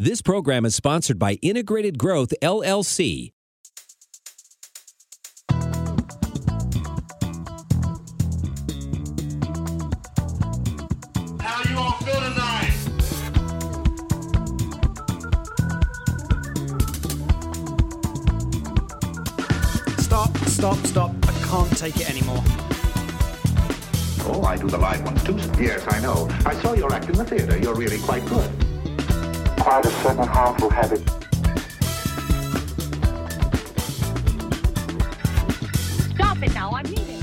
This program is sponsored by Integrated Growth LLC. How you all feel tonight? Stop, stop, stop. I can't take it anymore. Oh, I do the live ones too. Yes, I know. I saw your act in the theater. You're really quite good. Quite a certain harmful habit. Stop it now, I'm leaving.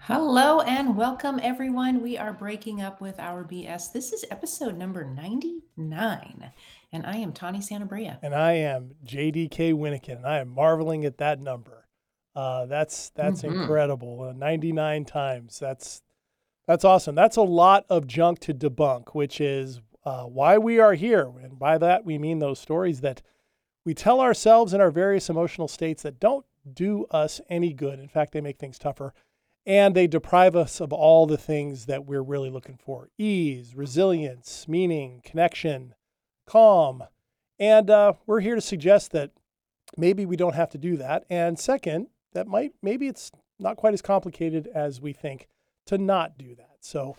Hello and welcome, everyone. We are breaking up with our BS. This is episode number 99, and I am Tawny Santabria. and I am JDK Winnikin, and I am marveling at that number. Uh, that's that's Mhm. incredible. Uh, 99 times. That's that's awesome. That's a lot of junk to debunk, which is uh, why we are here. And by that we mean those stories that we tell ourselves in our various emotional states that don't do us any good. In fact, they make things tougher. And they deprive us of all the things that we're really looking for ease, resilience, meaning, connection, calm, and uh, we're here to suggest that maybe we don't have to do that. And second, that might maybe it's not quite as complicated as we think to not do that. So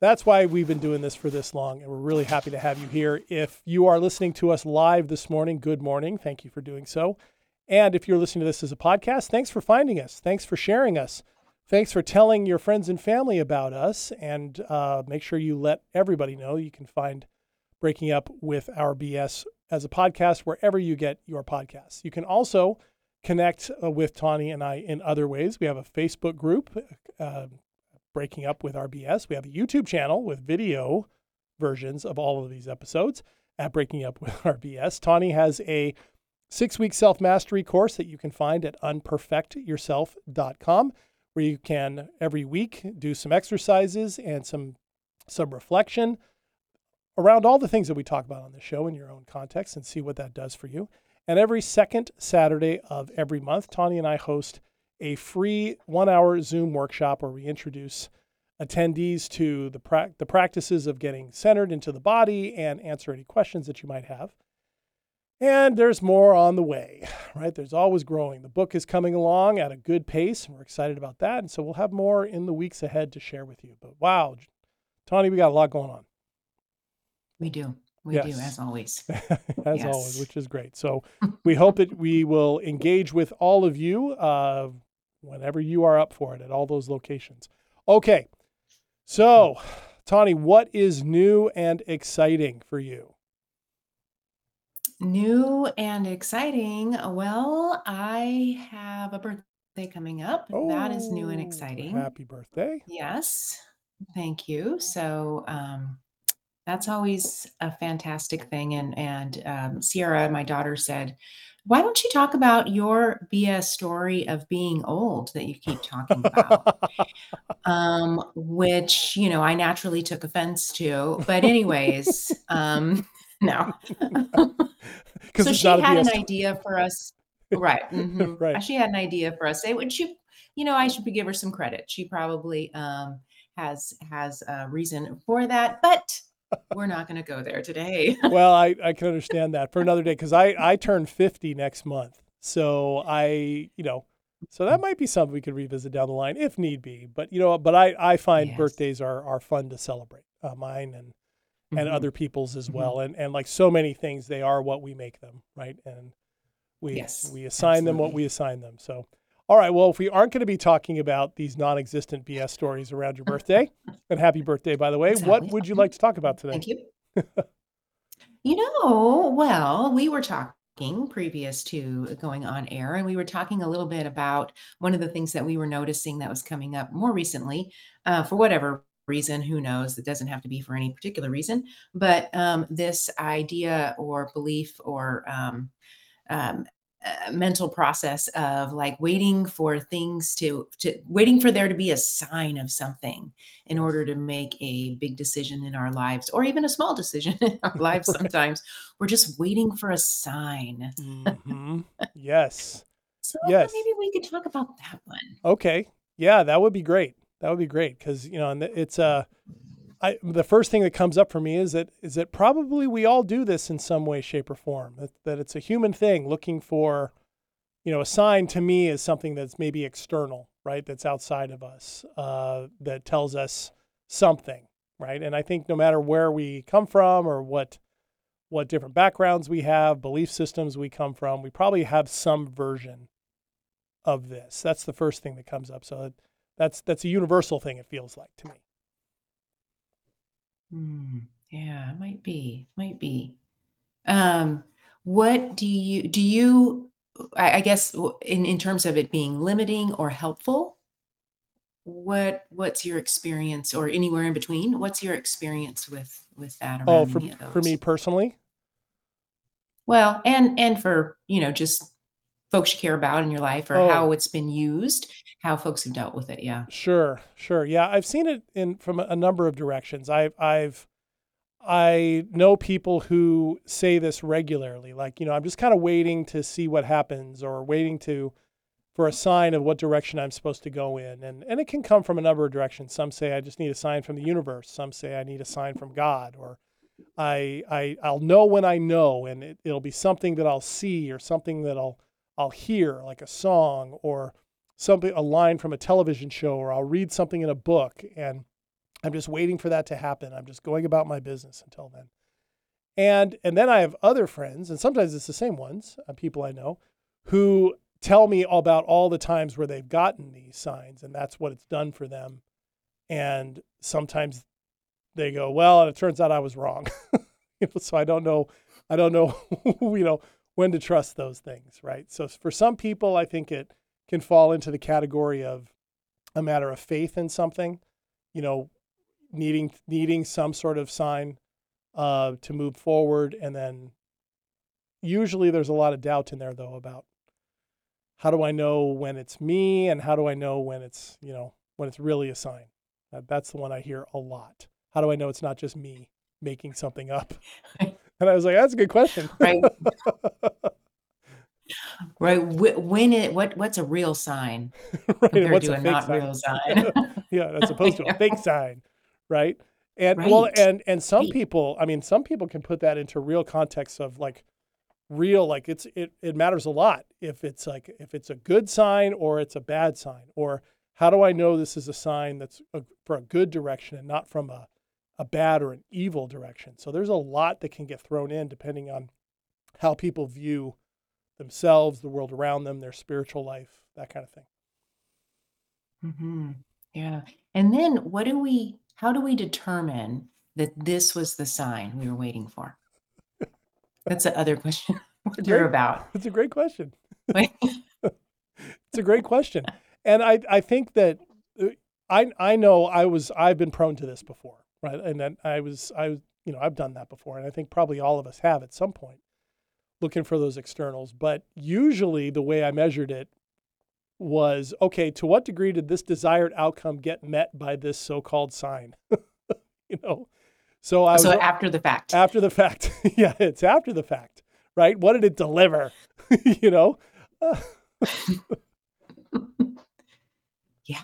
that's why we've been doing this for this long, and we're really happy to have you here. If you are listening to us live this morning, good morning. Thank you for doing so. And if you're listening to this as a podcast, thanks for finding us. Thanks for sharing us. Thanks for telling your friends and family about us. And uh, make sure you let everybody know you can find Breaking Up with Our BS as a podcast wherever you get your podcasts. You can also connect uh, with Tawny and I in other ways. We have a Facebook group, uh, Breaking Up with Our BS. We have a YouTube channel with video versions of all of these episodes at Breaking Up with Our BS. Tawny has a six week self mastery course that you can find at unperfectyourself.com, where you can every week do some exercises and some some reflection around all the things that we talk about on the show in your own context and see what that does for you. And every second Saturday of every month, Tawny and I host a free one hour Zoom workshop where we introduce attendees to the, pra- the practices of getting centered into the body and answer any questions that you might have. And there's more on the way, right? There's always growing. The book is coming along at a good pace, and we're excited about that. And so we'll have more in the weeks ahead to share with you. But wow, Tawny, we got a lot going on. We do. We do, as always. as Yes. always, which is great. So we hope that we will engage with all of you uh, whenever you are up for it at all those locations. Okay. So, Tawny, what is new and exciting for you? New and exciting. Well, I have a birthday coming up. that is new and Oh, exciting. Happy birthday. Yes, thank you. So um, that's always a fantastic thing. And and um, Sierra, my daughter, said, "Why don't you talk about your BS story of being old that you keep talking about?" um, which you know I naturally took offense to. But anyways, um, no. So she had an idea for us, right? mhm. Right. She had an idea for us. Say, would she? You know, I should give her some credit. She probably um, has has a reason for that, but we're not going to go there today. well, I, I can understand that for another day because I, I turn 50 next month. So I, you know, so that might be something we could revisit down the line if need be. But, you know, but I, I find Yes. birthdays are, are fun to celebrate, uh, mine and, and Mhm. other people's as Mhm. well. And, and like so many things, they are what we make them, right? And we, Yes, we assign them what we assign them. So, all right. Well, if we aren't going to be talking about these non-existent BS stories around your birthday, and happy birthday, by the way, what would you like to talk about today? Thank you. you know, well, we were talking previous to going on air, and we were talking a little bit about one of the things that we were noticing that was coming up more recently, uh, for whatever reason, who knows? It doesn't have to be for any particular reason, but um, this idea or belief or um, um, uh, mental process of like waiting for things to to waiting for there to be a sign of something in order to make a big decision in our lives or even a small decision in our lives sometimes we're just waiting for a sign hmm Yes. so Yes. maybe we could talk about that one Okay. Yeah, that would be great. That would be great because you know, and it's uh, I the first thing that comes up for me is that is that probably we all do this in some way, shape, or form. That, that it's a human thing looking for, you know, a sign to me is something that's maybe external, right? That's outside of us, uh, that tells us something, right? And I think no matter where we come from or what what different backgrounds we have, belief systems we come from, we probably have some version of this. That's the first thing that comes up. So that's that's a universal thing. It feels like to me. Mm, yeah, it might be, might be. Um, what do you do you I, I guess in in terms of it being limiting or helpful, what what's your experience or anywhere in between? What's your experience with with that Oh, for for me personally, Well, and and for, you know, just folks you care about in your life or oh, how it's been used, how folks have dealt with it. Yeah. sure, sure, yeah, I've seen it in from a, number of directions. I've I've I know people who say this regularly, like you know, I'm just kind of waiting to see what happens or waiting to for a sign of what direction I'm supposed to go in. And and it can come from a number of directions. Some say I just need a sign from the universe. Some say I need a sign from God or I I I'll know when I know and it, it'll be something that I'll see or something that I'll I'll hear like a song or something a line from a television show or I'll read something in a book and I'm just waiting for that to happen. I'm just going about my business until then. And and then I have other friends, and sometimes it's the same ones, uh, people I know, who tell me about all the times where they've gotten these signs, and that's what it's done for them. And sometimes they go, "Well, it turns out I was wrong." so I don't know, I don't know, you know, when to trust those things, right? So for some people, I think it can fall into the category of a matter of faith in something, you know, needing needing some sort of sign uh, to move forward. And then usually there's a lot of doubt in there though about how do I know when it's me and how do I know when it's, you know, when it's really a sign? That's the one I hear a lot. How do I know it's not just me making something up? And I was like, that's a good question. Right. Right. When it what what's a real sign right. Compared what's to a a fake not sign? real sign? yeah, as opposed to a fake sign, right? And well, and and some Right. people, I mean, some people can put that into real context of like real, like it's it it matters a lot if it's like if it's a good sign or it's a bad sign, or how do I know this is a sign that's a, for a good direction and not from a a bad or an evil direction? So there's a lot that can get thrown in depending on how people view themselves, the world around them, their spiritual life, that kind of thing. hmm Yeah. And then what do we, how do we determine that this was the sign we were waiting for? That's the other question It's a you're great, about. it's a great question. It's a great question, and I I think that uh, I I know I was I've been prone to this before, right? And then I was I was you know I've done that before, and I think probably all of us have at some point, looking for those externals. But usually the way I measured it was okay. To what degree did this desired outcome get met by this so-called sign? you know, so I was So after the fact. after the fact. yeah, it's after the fact, right? What did it deliver? you know. Yeah.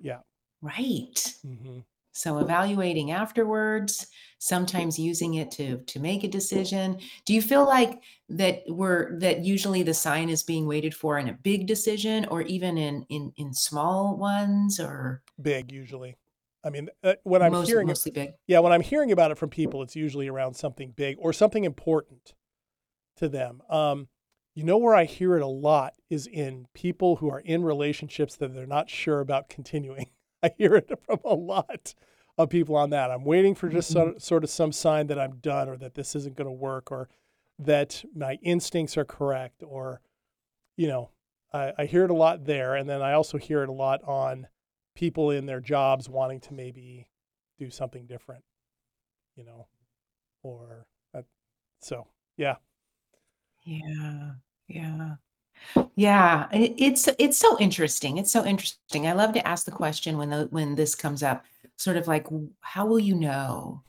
yeah. Right. hmm So evaluating afterwards, sometimes using it to to make a decision. Do you feel like that we're that usually the sign is being waited for in a big decision or even in in in small ones or big usually. I mean, uh, when I'm most hearing mostly big? yeah, when I'm hearing about it from people, it's usually around something big or something important to them. Um, you know where I hear it a lot is in people who are in relationships that they're not sure about continuing. I hear it from a lot of people on that. I'm waiting for just Mhm. sort, sort of some sign that I'm done or that this isn't going to work or that my instincts are correct or, you know, I, I hear it a lot there. And then I also hear it a lot on people in their jobs wanting to maybe do something different, you know, or. So, yeah. Yeah. Yeah. Yeah, it's it's so interesting. It's so interesting. I love to ask the question when the when this comes up, sort of like, how will you know?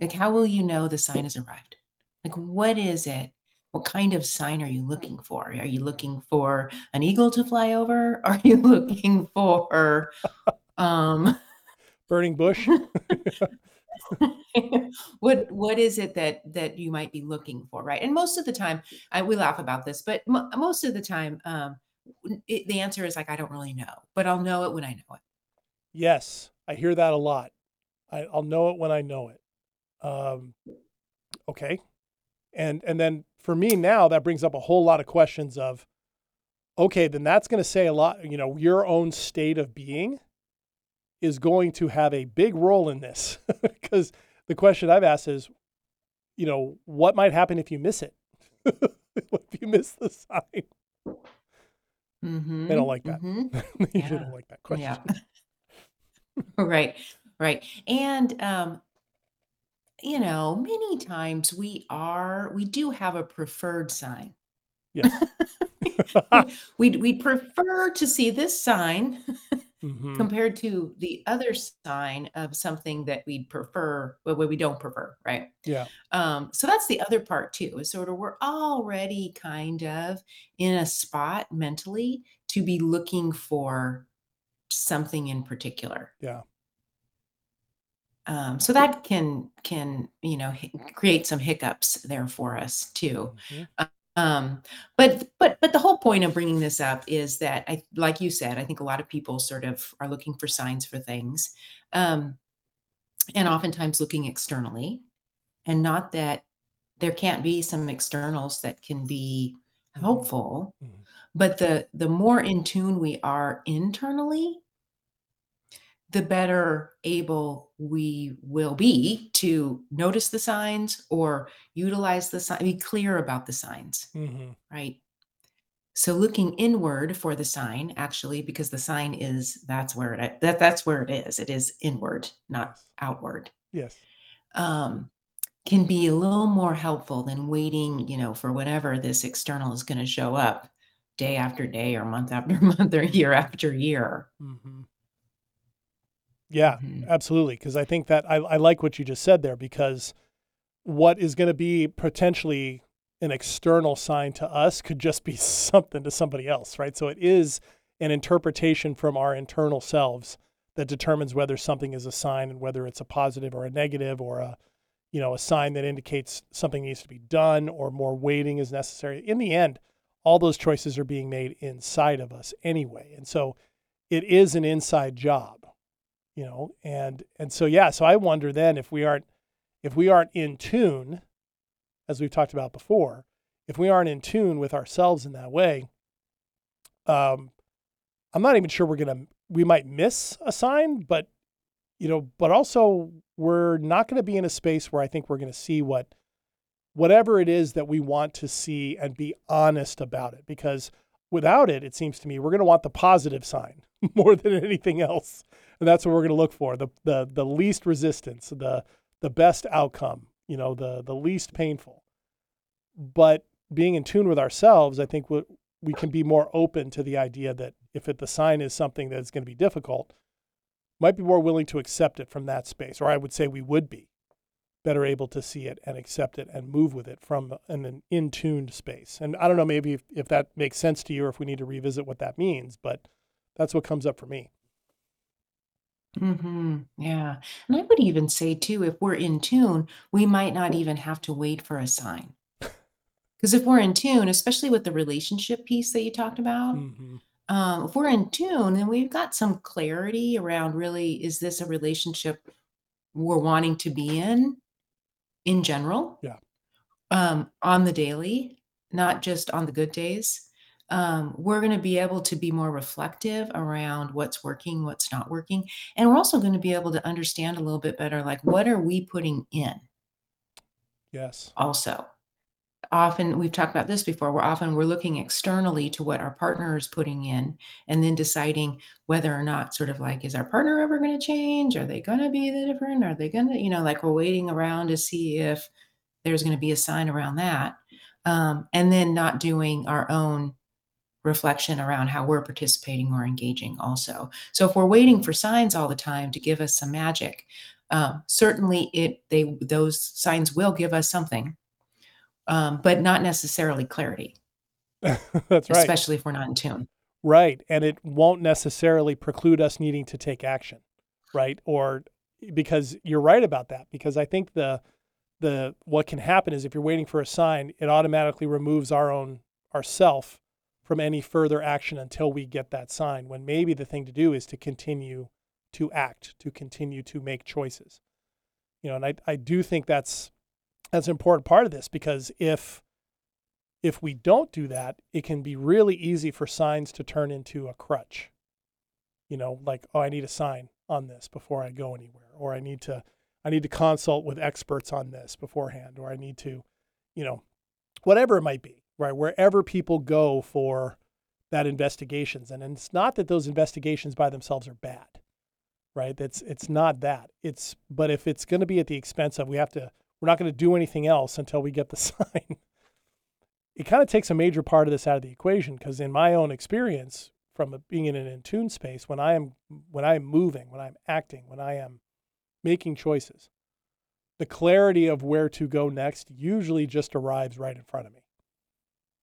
Like, how will you know the sign has arrived? Like, what is it? What kind of sign are you looking for? Are you looking for an eagle to fly over? Are you looking for um Burning bush. what what is it that that you might be looking for, right? And most of the time, I we laugh about this, but mo most of the time, um, it the answer is like, "I don't really know, but I'll know it when I know it." Yes, I hear that a lot. I, I'll know it when I know it. Um, okay, and and then for me now, that brings up a whole lot of questions of, okay, then that's going to say a lot. You know, your own state of being is going to have a big role in this because the question I've asked is, you know, what might happen if you miss it? if you miss the sign? Mhm, They don't like that. mhm. they usually Yeah, don't like that question. yeah. Right, right, and, um, you know, many times we are we do have a preferred sign. Yes. We'd we'd prefer to see this sign hmm compared to the other sign of something that we'd prefer well, what we don't prefer, right? Yeah. Um, so that's the other part too, is sort of we're already kind of in a spot mentally to be looking for something in particular. Yeah. Um, so that can can you know create some hiccups there for us too. Mhm. Um, but but but the whole point of bringing this up is that I like you said, I think a lot of people sort of are looking for signs for things, um, and oftentimes looking externally, and not that there can't be some externals that can be Mhm. helpful, Mhm. but the the more in tune we are internally, the better able we will be to notice the signs or utilize the sign, be clear about the signs, Mhm. right? So looking inward for the sign, actually, because the sign is that's where it that that's where it is. It is inward, not outward. Yes. Um, can be a little more helpful than waiting, you know, for whatever this external is going to show up day after day or month after month or year after year. hmm Yeah, Mhm. absolutely. Because I think that I, I like what you just said there because what is going to be potentially an external sign to us could just be something to somebody else, right? So it is an interpretation from our internal selves that determines whether something is a sign and whether it's a positive or a negative or a you know a sign that indicates something needs to be done or more waiting is necessary. In the end, all those choices are being made inside of us anyway. And so it is an inside job you know and and so yeah so i wonder then if we aren't if we aren't in tune as we've talked about before if we aren't in tune with ourselves in that way um i'm not even sure we're gonna we might miss a sign but you know but also we're not going to be in a space where i think we're going to see what whatever it is that we want to see and be honest about it because without it it seems to me we're going to want the positive sign more than anything else. And that's what we're going to look for the the the least resistance the the best outcome you know the the least painful. But being in tune with ourselves i think we, we can be more open to the idea that if it, the sign is something that's going to be difficult might be more willing to accept it from that space or i would say we would be better able to see it and accept it and move with it from an, an in tuned space and i don't know maybe if, if that makes sense to you or if we need to revisit what that means but that's what comes up for me hmm Yeah. And I would even say too, if we're in tune, we might not even have to wait for a sign. Because if we're in tune, especially with the relationship piece that you talked about, mm-hmm. um, if we're in tune, then we've got some clarity around really, is this a relationship we're wanting to be in in general? Yeah. Um, on the daily, not just on the good days. Um, we're going to be able to be more reflective around what's working, what's not working. And we're also going to be able to understand a little bit better, like what are we putting in yes also often we've talked about this before we're often we're looking externally to what our partner is putting in and then deciding whether or not sort of like is our partner ever going to change? Are they going to be the different? Are they going to you know like we're waiting around to see if there's going to be a sign around that um, and then not doing our own reflection around how we're participating or engaging also. So if we're waiting for signs all the time to give us some magic um, certainly it they those signs will give us something um, but not necessarily clarity, that's right especially if we're not in tune. right and it won't necessarily preclude us needing to take action right or because you're right about that. Because I think the the what can happen is if you're waiting for a sign, it automatically removes our own ourself from any further action until we get that sign. When maybe the thing to do is to continue to act, to continue to make choices. You know, and I, I do think that's that's an important part of this because if if we don't do that, it can be really easy for signs to turn into a crutch. You know, like, oh, I need a sign on this before I go anywhere, or I need to I need to consult with experts on this beforehand, or I need to, you know, whatever it might be, right? Wherever people go for that investigations. And, and it's not that those investigations by themselves are bad, right? That's it's not that. It's but if it's going to be at the expense of we have to we're not going to do anything else until we get the sign. It kind of takes a major part of this out of the equation because in my own experience from being in an in tune space, when I am when I am moving, when I'm acting, when I am making choices, the clarity of where to go next usually just arrives right in front of me.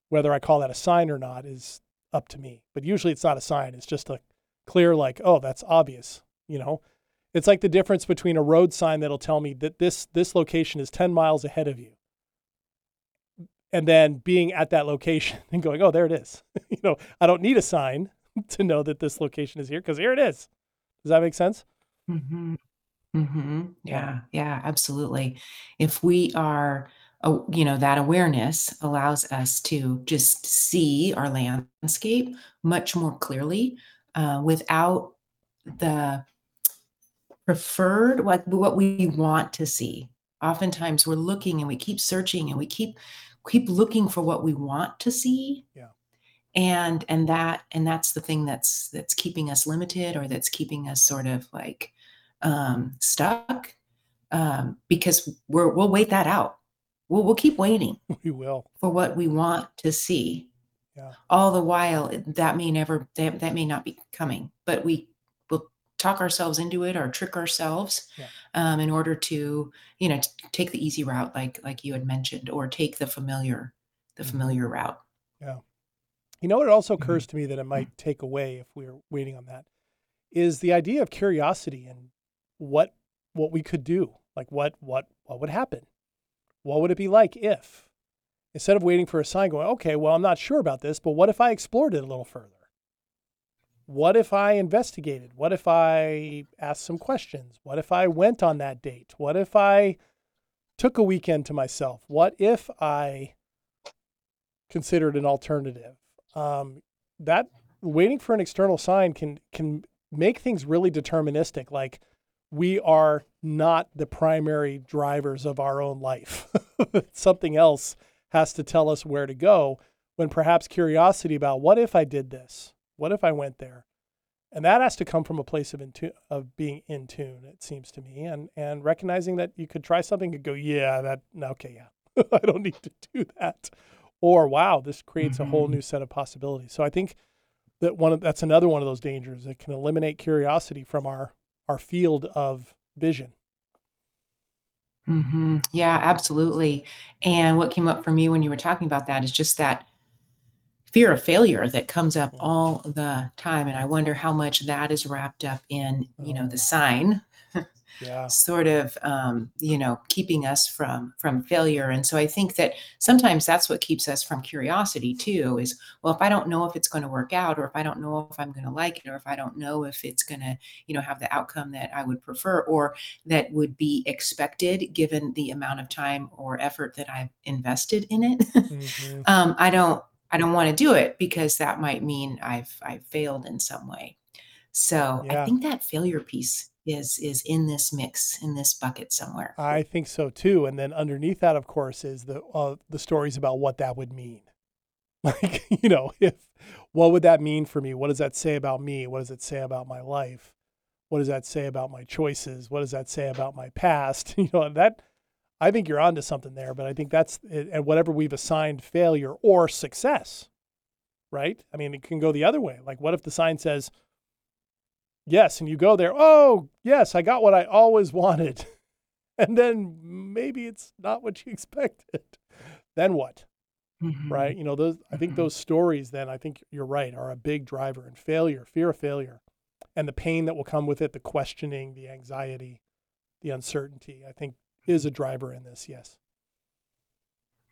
Whether I call that a sign or not is up to me. But usually it's not a sign. It's just a clear like, oh, that's obvious, you know. It's like the difference between a road sign that'll tell me that this this location is 10 miles ahead of you. And then being at that location and going, "Oh, there it is." you know, I don't need a sign to know that this location is here because here it is. Does that make sense? Mhm. Mhm. Yeah, yeah, absolutely. If we are, you know, that awareness allows us to just see our landscape much more clearly uh, without the preferred what what we want to see. Oftentimes we're looking and we keep searching and we keep keep looking for what we want to see. Yeah. And and that and that's the thing that's that's keeping us limited or that's keeping us sort of like um stuck um because we're we'll wait that out. We'll we'll keep waiting We will. for what we want to see. Yeah. All the while that may never that, that may not be coming, but we talk ourselves into it or trick ourselves Yeah. um, in order to you know t- take the easy route like like you had mentioned or take the familiar the Mhm. familiar route. Yeah. You know what? It also Mhm. occurs to me that it might take away if we're waiting on that is the idea of curiosity and what what we could do. Like what what what would happen? What would it be like if instead of waiting for a sign going, okay, well, I'm not sure about this, but what if I explored it a little further? What if I investigated? What if I asked some questions? What if I went on that date? What if I took a weekend to myself? What if I considered an alternative? Um, that waiting for an external sign can can make things really deterministic. Like we are not the primary drivers of our own life. Something else has to tell us where to go. When perhaps curiosity about what if I did this? What if I went there? And that has to come from a place of of being in tune. It seems to me, and and recognizing that you could try something and go, yeah, that okay, yeah, I don't need to do that, or wow, this creates a whole Mhm. new set of possibilities. So I think that one of, that's another one of those dangers. It can eliminate curiosity from our our field of vision. hmm Yeah, absolutely. And what came up for me when you were talking about that is just that fear of failure that comes up all the time. And I wonder how much that is wrapped up in, you know, Oh. the sign Yeah, sort of um, you know keeping us from from failure and so i think that sometimes that's what keeps us from curiosity too is well if i don't know if it's going to work out or if i don't know if i'm going to like it or if i don't know if it's going to you know have the outcome that i would prefer or that would be expected given the amount of time or effort that i've invested in it Mhm. um, i don't i don't want to do it because that might mean i've i've failed in some way so Yeah. i think that failure piece is is in this mix in this bucket somewhere I think so too. And then underneath that, of course, is the uh, the stories about what that would mean. Like you know, if what would that mean for me? What does that say about me? What does it say about my life? What does that say about my choices? What does that say about my past? You know, that I think you're onto something there. But I think that's and whatever we've assigned failure or success, right? I mean, it can go the other way. Like, what if the sign says yes, and you go there, oh yes, I got what I always wanted and then maybe it's not what you expected. Then what? Mhm. Right? You know, those I think Mhm. those stories then I think you're right are a big driver in failure, fear of failure, and the pain that will come with it, the questioning, the anxiety. the uncertainty, I think is a driver in this. Yes.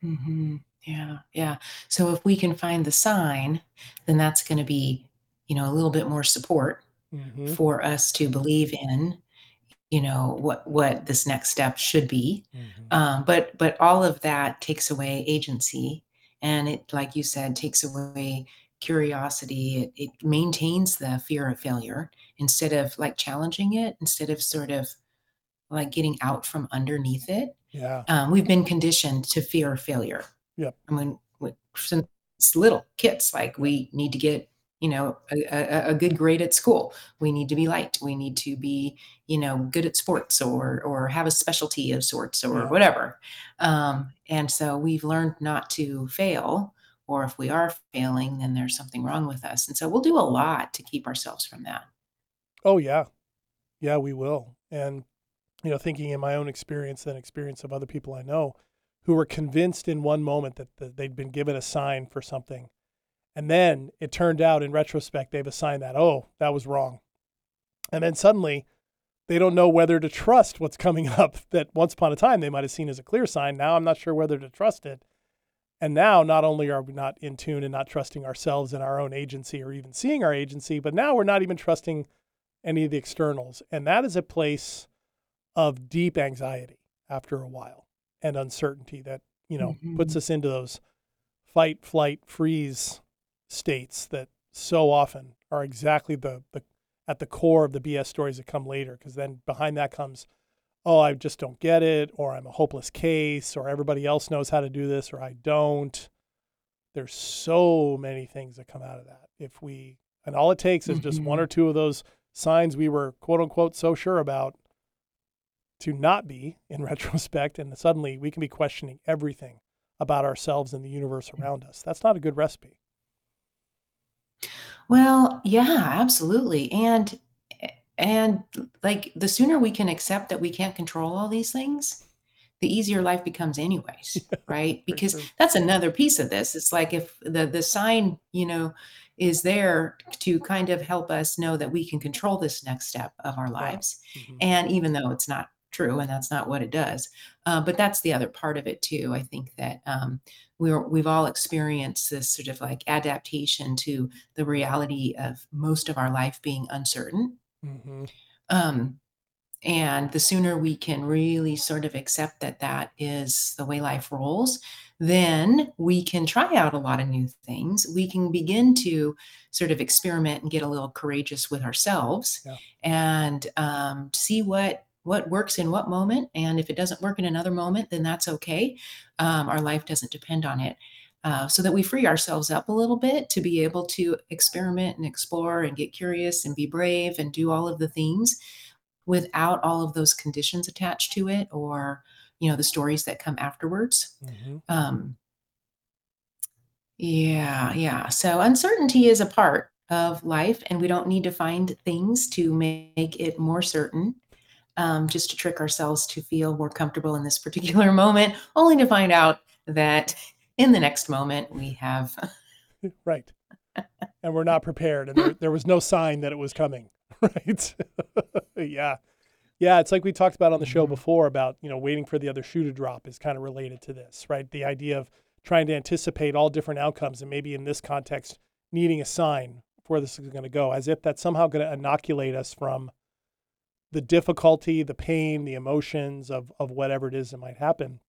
hmm Yeah, yeah. So if we can find the sign, then that's going to be, you know, a little bit more support hmm for us to believe in, you know, what what this next step should be. hmm Um, but but all of that takes away agency, and it, like you said, takes away curiosity. It, it maintains the fear of failure instead of like challenging it, instead of sort of like getting out from underneath it. Yeah. Um, we've been conditioned to fear failure. Yep. I mean, since little kids, like we need to get, you know, a, a, a good grade at school. We need to be liked. We need to be, you know, good at sports or or have a specialty of sorts or Yeah. whatever. Um, and so we've learned not to fail, or if we are failing, then there's something wrong with us. And so we'll do a lot to keep ourselves from that. Oh yeah. Yeah, we will. And you know, thinking in my own experience and experience of other people I know who were convinced in one moment that, that they'd been given a sign for something. And then it turned out in retrospect they've assigned that, oh, that was wrong. And then suddenly they don't know whether to trust what's coming up that once upon a time they might have seen as a clear sign. Now I'm not sure whether to trust it. And now not only are we not in tune and not trusting ourselves and our own agency or even seeing our agency, but now we're not even trusting any of the externals. And that is a place of deep anxiety after a while and uncertainty that, you know, puts Mhm. us into those fight, flight, freeze states that so often are exactly the, the at the core of the BS stories that come later. Because then behind that comes, oh, I just don't get it, or I'm a hopeless case, or everybody else knows how to do this, or I don't. There's so many things that come out of that. If we, and all it takes is just one Mhm. or two of those signs we were quote unquote so sure about to not be in retrospect, and suddenly we can be questioning everything about ourselves and the universe around us. That's not a good recipe. Well, yeah, absolutely. And and like the sooner we can accept that we can't control all these things, the easier life becomes anyways, right? Because true. that's another piece of this. It's like if the the sign, you know, is there to kind of help us know that we can control this next step of our lives. Mhm. And even though it's not true and that's not what it does, uh, but that's the other part of it too. I think that um, we're we've all experienced this sort of like adaptation to the reality of most of our life being uncertain. mm-hmm. Um, and the sooner we can really sort of accept that that is the way life rolls, then we can try out a lot of new things. We can begin to sort of experiment and get a little courageous with ourselves Yeah. and um, see what what works in what moment. And if it doesn't work in another moment, then that's okay. Um, our life doesn't depend on it. Uh, so that we free ourselves up a little bit to be able to experiment and explore and get curious and be brave and do all of the things without all of those conditions attached to it or you know the stories that come afterwards Mhm. um yeah yeah so uncertainty is a part of life and we don't need to find things to make it more certain um, just to trick ourselves to feel more comfortable in this particular moment only to find out that in the next moment we have Right. And we're not prepared, and there, there was no sign that it was coming. Right. yeah. Yeah. It's like we talked about on the show before about, you know, waiting for the other shoe to drop is kind of related to this, right? The idea of trying to anticipate all different outcomes and maybe in this context, needing a sign for where this is going to go, as if that's somehow going to inoculate us from the difficulty, the pain, the emotions of, of whatever it is that might happen.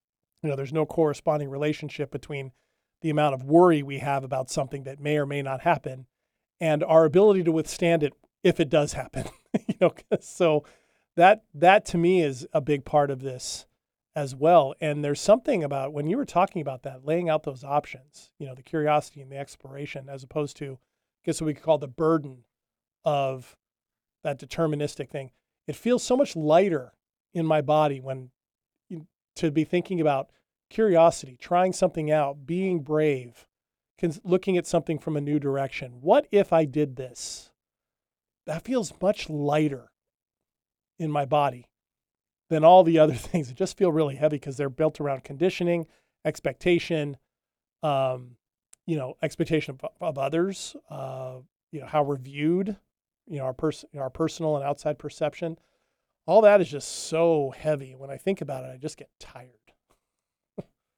You know, there's no corresponding relationship between the amount of worry we have about something that may or may not happen and our ability to withstand it if it does happen you know, so that that to me is a big part of this as well and there's something about when you were talking about that laying out those options you know the curiosity and the exploration as opposed to I guess what we could call the burden of that deterministic thing it feels so much lighter in my body when to be thinking about curiosity, trying something out, being brave, looking at something from a new direction. What if I did this? That feels much lighter in my body than all the other things that just feel really heavy because they're built around conditioning, expectation, um, you know, expectation of, of others, uh, you know, how we're viewed, you know, our person, our personal and outside perception. all that is just so heavy. When I think about it, I just get tired.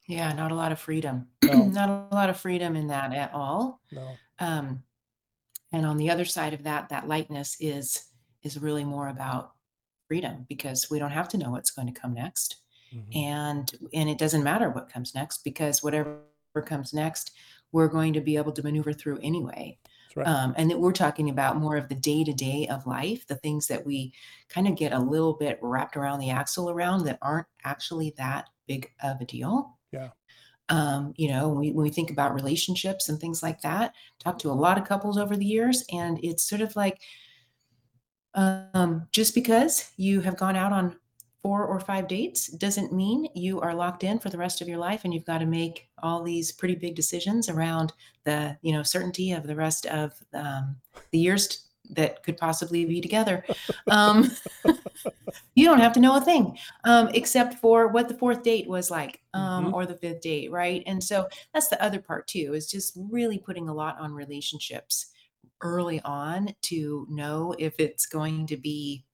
Yeah, not a lot of freedom. No. not a lot of freedom in that at all. No. Um, and on the other side of that, that lightness is is really more about freedom because we don't have to know what's going to come next. Mhm. and and it doesn't matter what comes next because whatever comes next we're going to be able to maneuver through anyway right. um, and that we're talking about more of the day to day of life the things that we kind of get a little bit wrapped around the axle around that aren't actually that big of a deal Yeah. um, you know when we, when we think about relationships and things like that talked to a lot of couples over the years and it's sort of like um, just because you have gone out on four or five dates doesn't mean you are locked in for the rest of your life and you've got to make all these pretty big decisions around the you know certainty of the rest of um, the years that could possibly be together um, you don't have to know a thing um, except for what the fourth date was like um, Mhm. or the fifth date right and so that's the other part too is just really putting a lot on relationships early on to know if it's going to be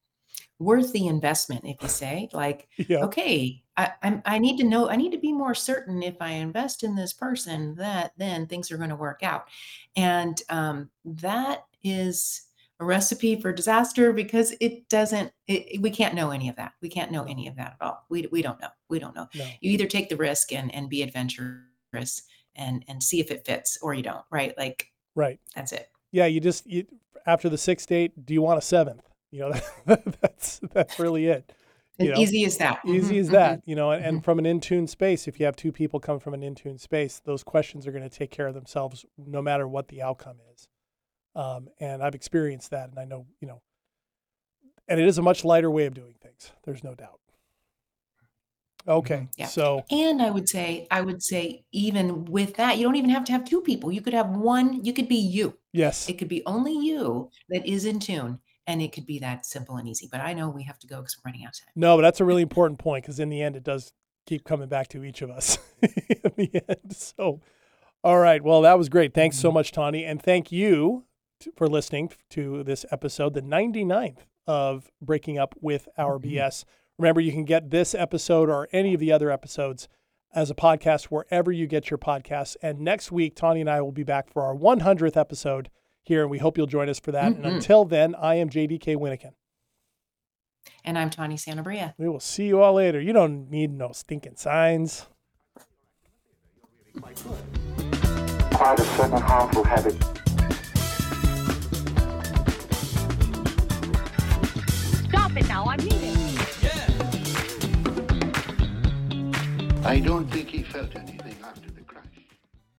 worth the investment if you say like yeah. okay I, I'm, I need to know i need to be more certain if i invest in this person that then things are going to work out and um, that is a recipe for disaster because it doesn't it- we can't know any of that we can't know any of that at all we, we don't know we don't know No. you either take the risk and and be adventurous and and see if it fits or you don't right like Right. that's it Yeah. You just you, after the sixth date, do you want a seventh? You know, that's that's really it. as know, easy as that Easy Mhm, as that. You know, and, and from an in tune space, if you have two people come from an in tune space, those questions are going to take care of themselves no matter what the outcome is. Um, and I've experienced that, and I know you know, and it is a much lighter way of doing things. There's no doubt. Okay, Mhm, yeah. so And I would say, I would say, even with that, you don't even have to have two people. You could have one, you could be you. yes, It could be only you that is in tune. And it could be that simple and easy. But I know we have to go because we're running out of time. no, but that's a really important point because in the end, it does keep coming back to each of us in the end. So, all right, well, that was great. Thanks so mm-hmm. much, Tawny, and thank you t- for listening to this episode, the 99th of Breaking Up with Our mm-hmm. BS. Remember, you can get this episode or any of the other episodes as a podcast wherever you get your podcasts. And next week, Tawny and I will be back for our 100th episode here, and we hope you'll join us for that. And Mhm. until then, I am JDK Winnikin. And I'm Tawny Santabria. We will see you all later. You don't need no stinking signs. Quite a certain harmful habit. Stop it now, I mean it. I don't think he felt anything after the crash.